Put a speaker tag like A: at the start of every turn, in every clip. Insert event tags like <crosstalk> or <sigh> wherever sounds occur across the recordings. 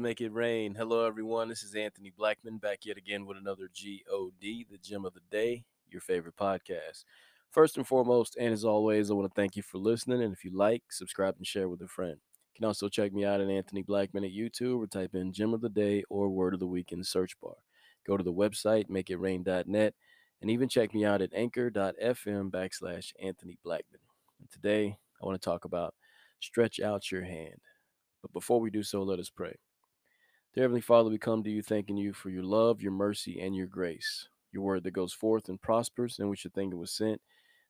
A: make it rain. Hello, everyone. This is Anthony Blackman back yet again with another GOD, the gem of the day, your favorite podcast. First and foremost, and as always, I want to thank you for listening. And if you like, subscribe and share with a friend. You can also check me out at Anthony Blackman at YouTube or type in gem of the day or word of the week in the search bar. Go to the website, makeitrain.net, and even check me out at anchor.fm backslash Anthony Blackman. And today, I want to talk about stretch out your hand. But before we do so, let us pray. Dear Heavenly Father, we come to you thanking you for your love, your mercy, and your grace. Your word that goes forth and prospers, and we should think it was sent.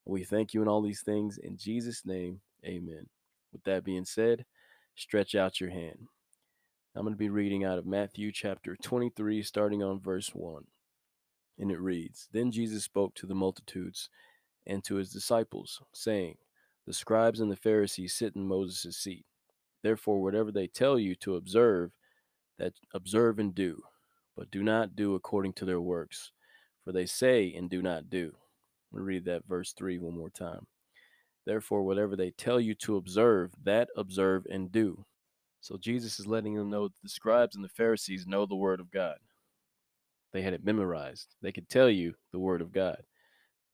A: We thank you in all these things. In Jesus' name, amen. With that being said, stretch out your hand. I'm going to be reading out of Matthew chapter 23, starting on verse 1. And it reads Then Jesus spoke to the multitudes and to his disciples, saying, The scribes and the Pharisees sit in Moses' seat. Therefore, whatever they tell you to observe, that observe and do, but do not do according to their works, for they say and do not do. We'll read that verse 3 one more time. Therefore, whatever they tell you to observe, that observe and do. So Jesus is letting them know that the scribes and the Pharisees know the word of God. They had it memorized. They could tell you the word of God.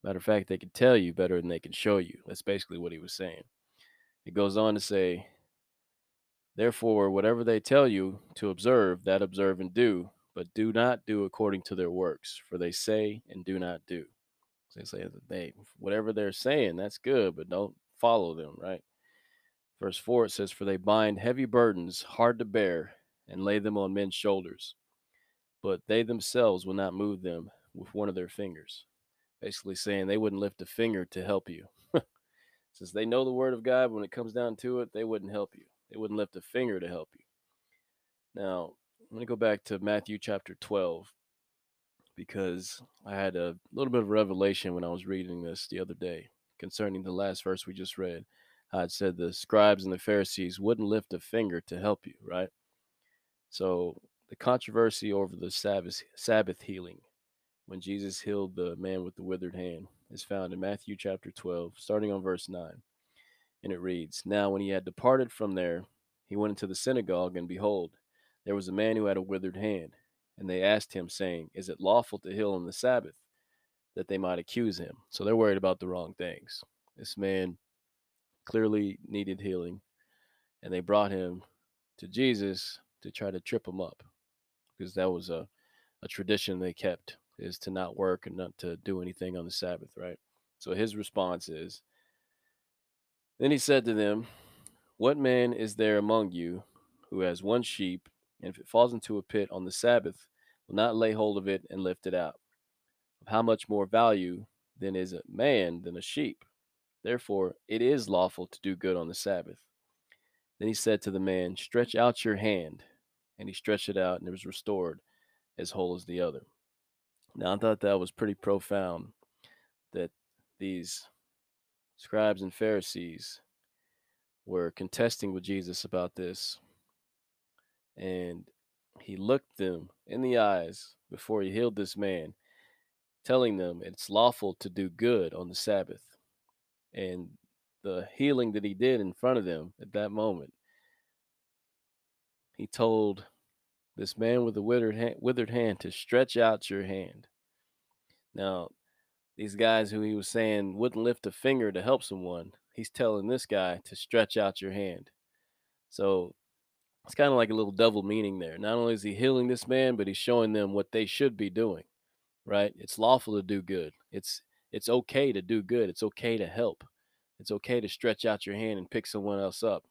A: Matter of fact, they could tell you better than they could show you. That's basically what he was saying. It goes on to say, Therefore, whatever they tell you to observe, that observe and do, but do not do according to their works, for they say and do not do. So they say that they whatever they're saying, that's good, but don't follow them, right? Verse 4 it says, For they bind heavy burdens hard to bear and lay them on men's shoulders, but they themselves will not move them with one of their fingers. Basically saying they wouldn't lift a finger to help you. <laughs> Since they know the word of God, when it comes down to it, they wouldn't help you. They wouldn't lift a finger to help you. Now, I'm going to go back to Matthew chapter 12 because I had a little bit of revelation when I was reading this the other day concerning the last verse we just read. I had said the scribes and the Pharisees wouldn't lift a finger to help you, right? So the controversy over the Sabbath, Sabbath healing, when Jesus healed the man with the withered hand, is found in Matthew chapter 12, starting on verse 9. And it reads Now, when he had departed from there, he went into the synagogue, and behold, there was a man who had a withered hand. And they asked him, saying, Is it lawful to heal on the Sabbath? That they might accuse him. So they're worried about the wrong things. This man clearly needed healing, and they brought him to Jesus to try to trip him up because that was a, a tradition they kept is to not work and not to do anything on the Sabbath, right? So his response is, then he said to them, What man is there among you who has one sheep, and if it falls into a pit on the Sabbath, will not lay hold of it and lift it out? Of how much more value then is a man than a sheep? Therefore, it is lawful to do good on the Sabbath. Then he said to the man, Stretch out your hand. And he stretched it out, and it was restored as whole as the other. Now, I thought that was pretty profound that these scribes and Pharisees were contesting with Jesus about this. And he looked them in the eyes before he healed this man, telling them it's lawful to do good on the Sabbath. And the healing that he did in front of them at that moment, he told this man with the withered hand, withered hand to stretch out your hand. Now, these guys who he was saying wouldn't lift a finger to help someone, he's telling this guy to stretch out your hand. So it's kind of like a little double meaning there. Not only is he healing this man, but he's showing them what they should be doing. Right? It's lawful to do good. It's it's okay to do good. It's okay to help. It's okay to stretch out your hand and pick someone else up.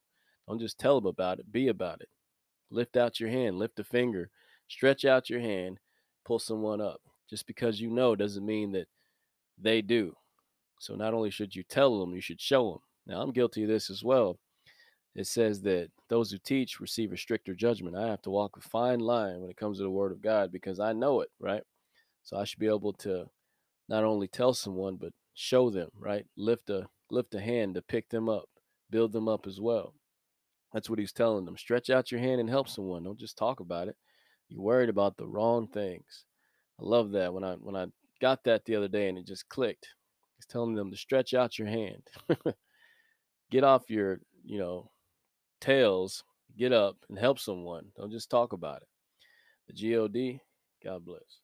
A: Don't just tell them about it. Be about it. Lift out your hand. Lift a finger. Stretch out your hand. Pull someone up. Just because you know doesn't mean that they do. So not only should you tell them, you should show them. Now, I'm guilty of this as well. It says that those who teach receive a stricter judgment. I have to walk a fine line when it comes to the word of God because I know it, right? So I should be able to not only tell someone but show them, right? Lift a lift a hand to pick them up, build them up as well. That's what he's telling them. Stretch out your hand and help someone. Don't just talk about it. You're worried about the wrong things. I love that when I when I got that the other day and it just clicked. It's telling them to stretch out your hand, <laughs> get off your, you know, tails, get up and help someone. Don't just talk about it. The God, God bless.